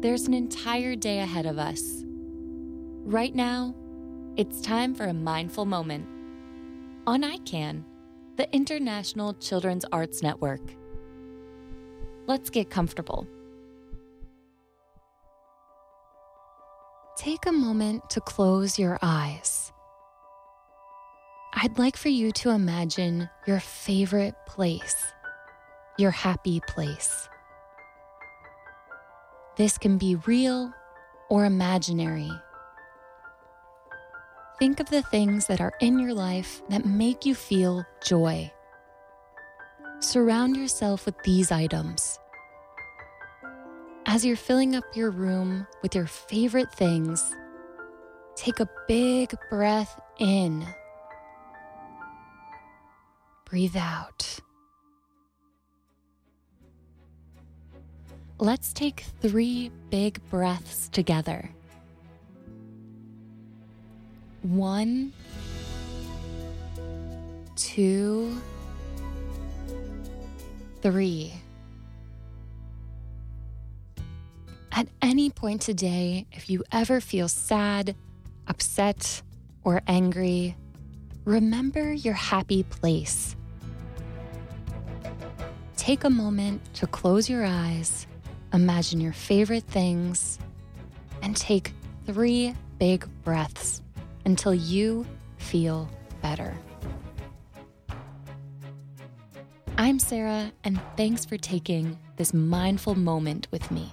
there's an entire day ahead of us. Right now, it's time for a mindful moment on ICANN, the International Children's Arts Network. Let's get comfortable. Take a moment to close your eyes. I'd like for you to imagine your favorite place, your happy place. This can be real or imaginary. Think of the things that are in your life that make you feel joy. Surround yourself with these items. As you're filling up your room with your favorite things, take a big breath in. Breathe out. Let's take three big breaths together. One, two, three. At any point today, if you ever feel sad, upset, or angry, remember your happy place. Take a moment to close your eyes, imagine your favorite things, and take three big breaths until you feel better. I'm Sarah, and thanks for taking this mindful moment with me.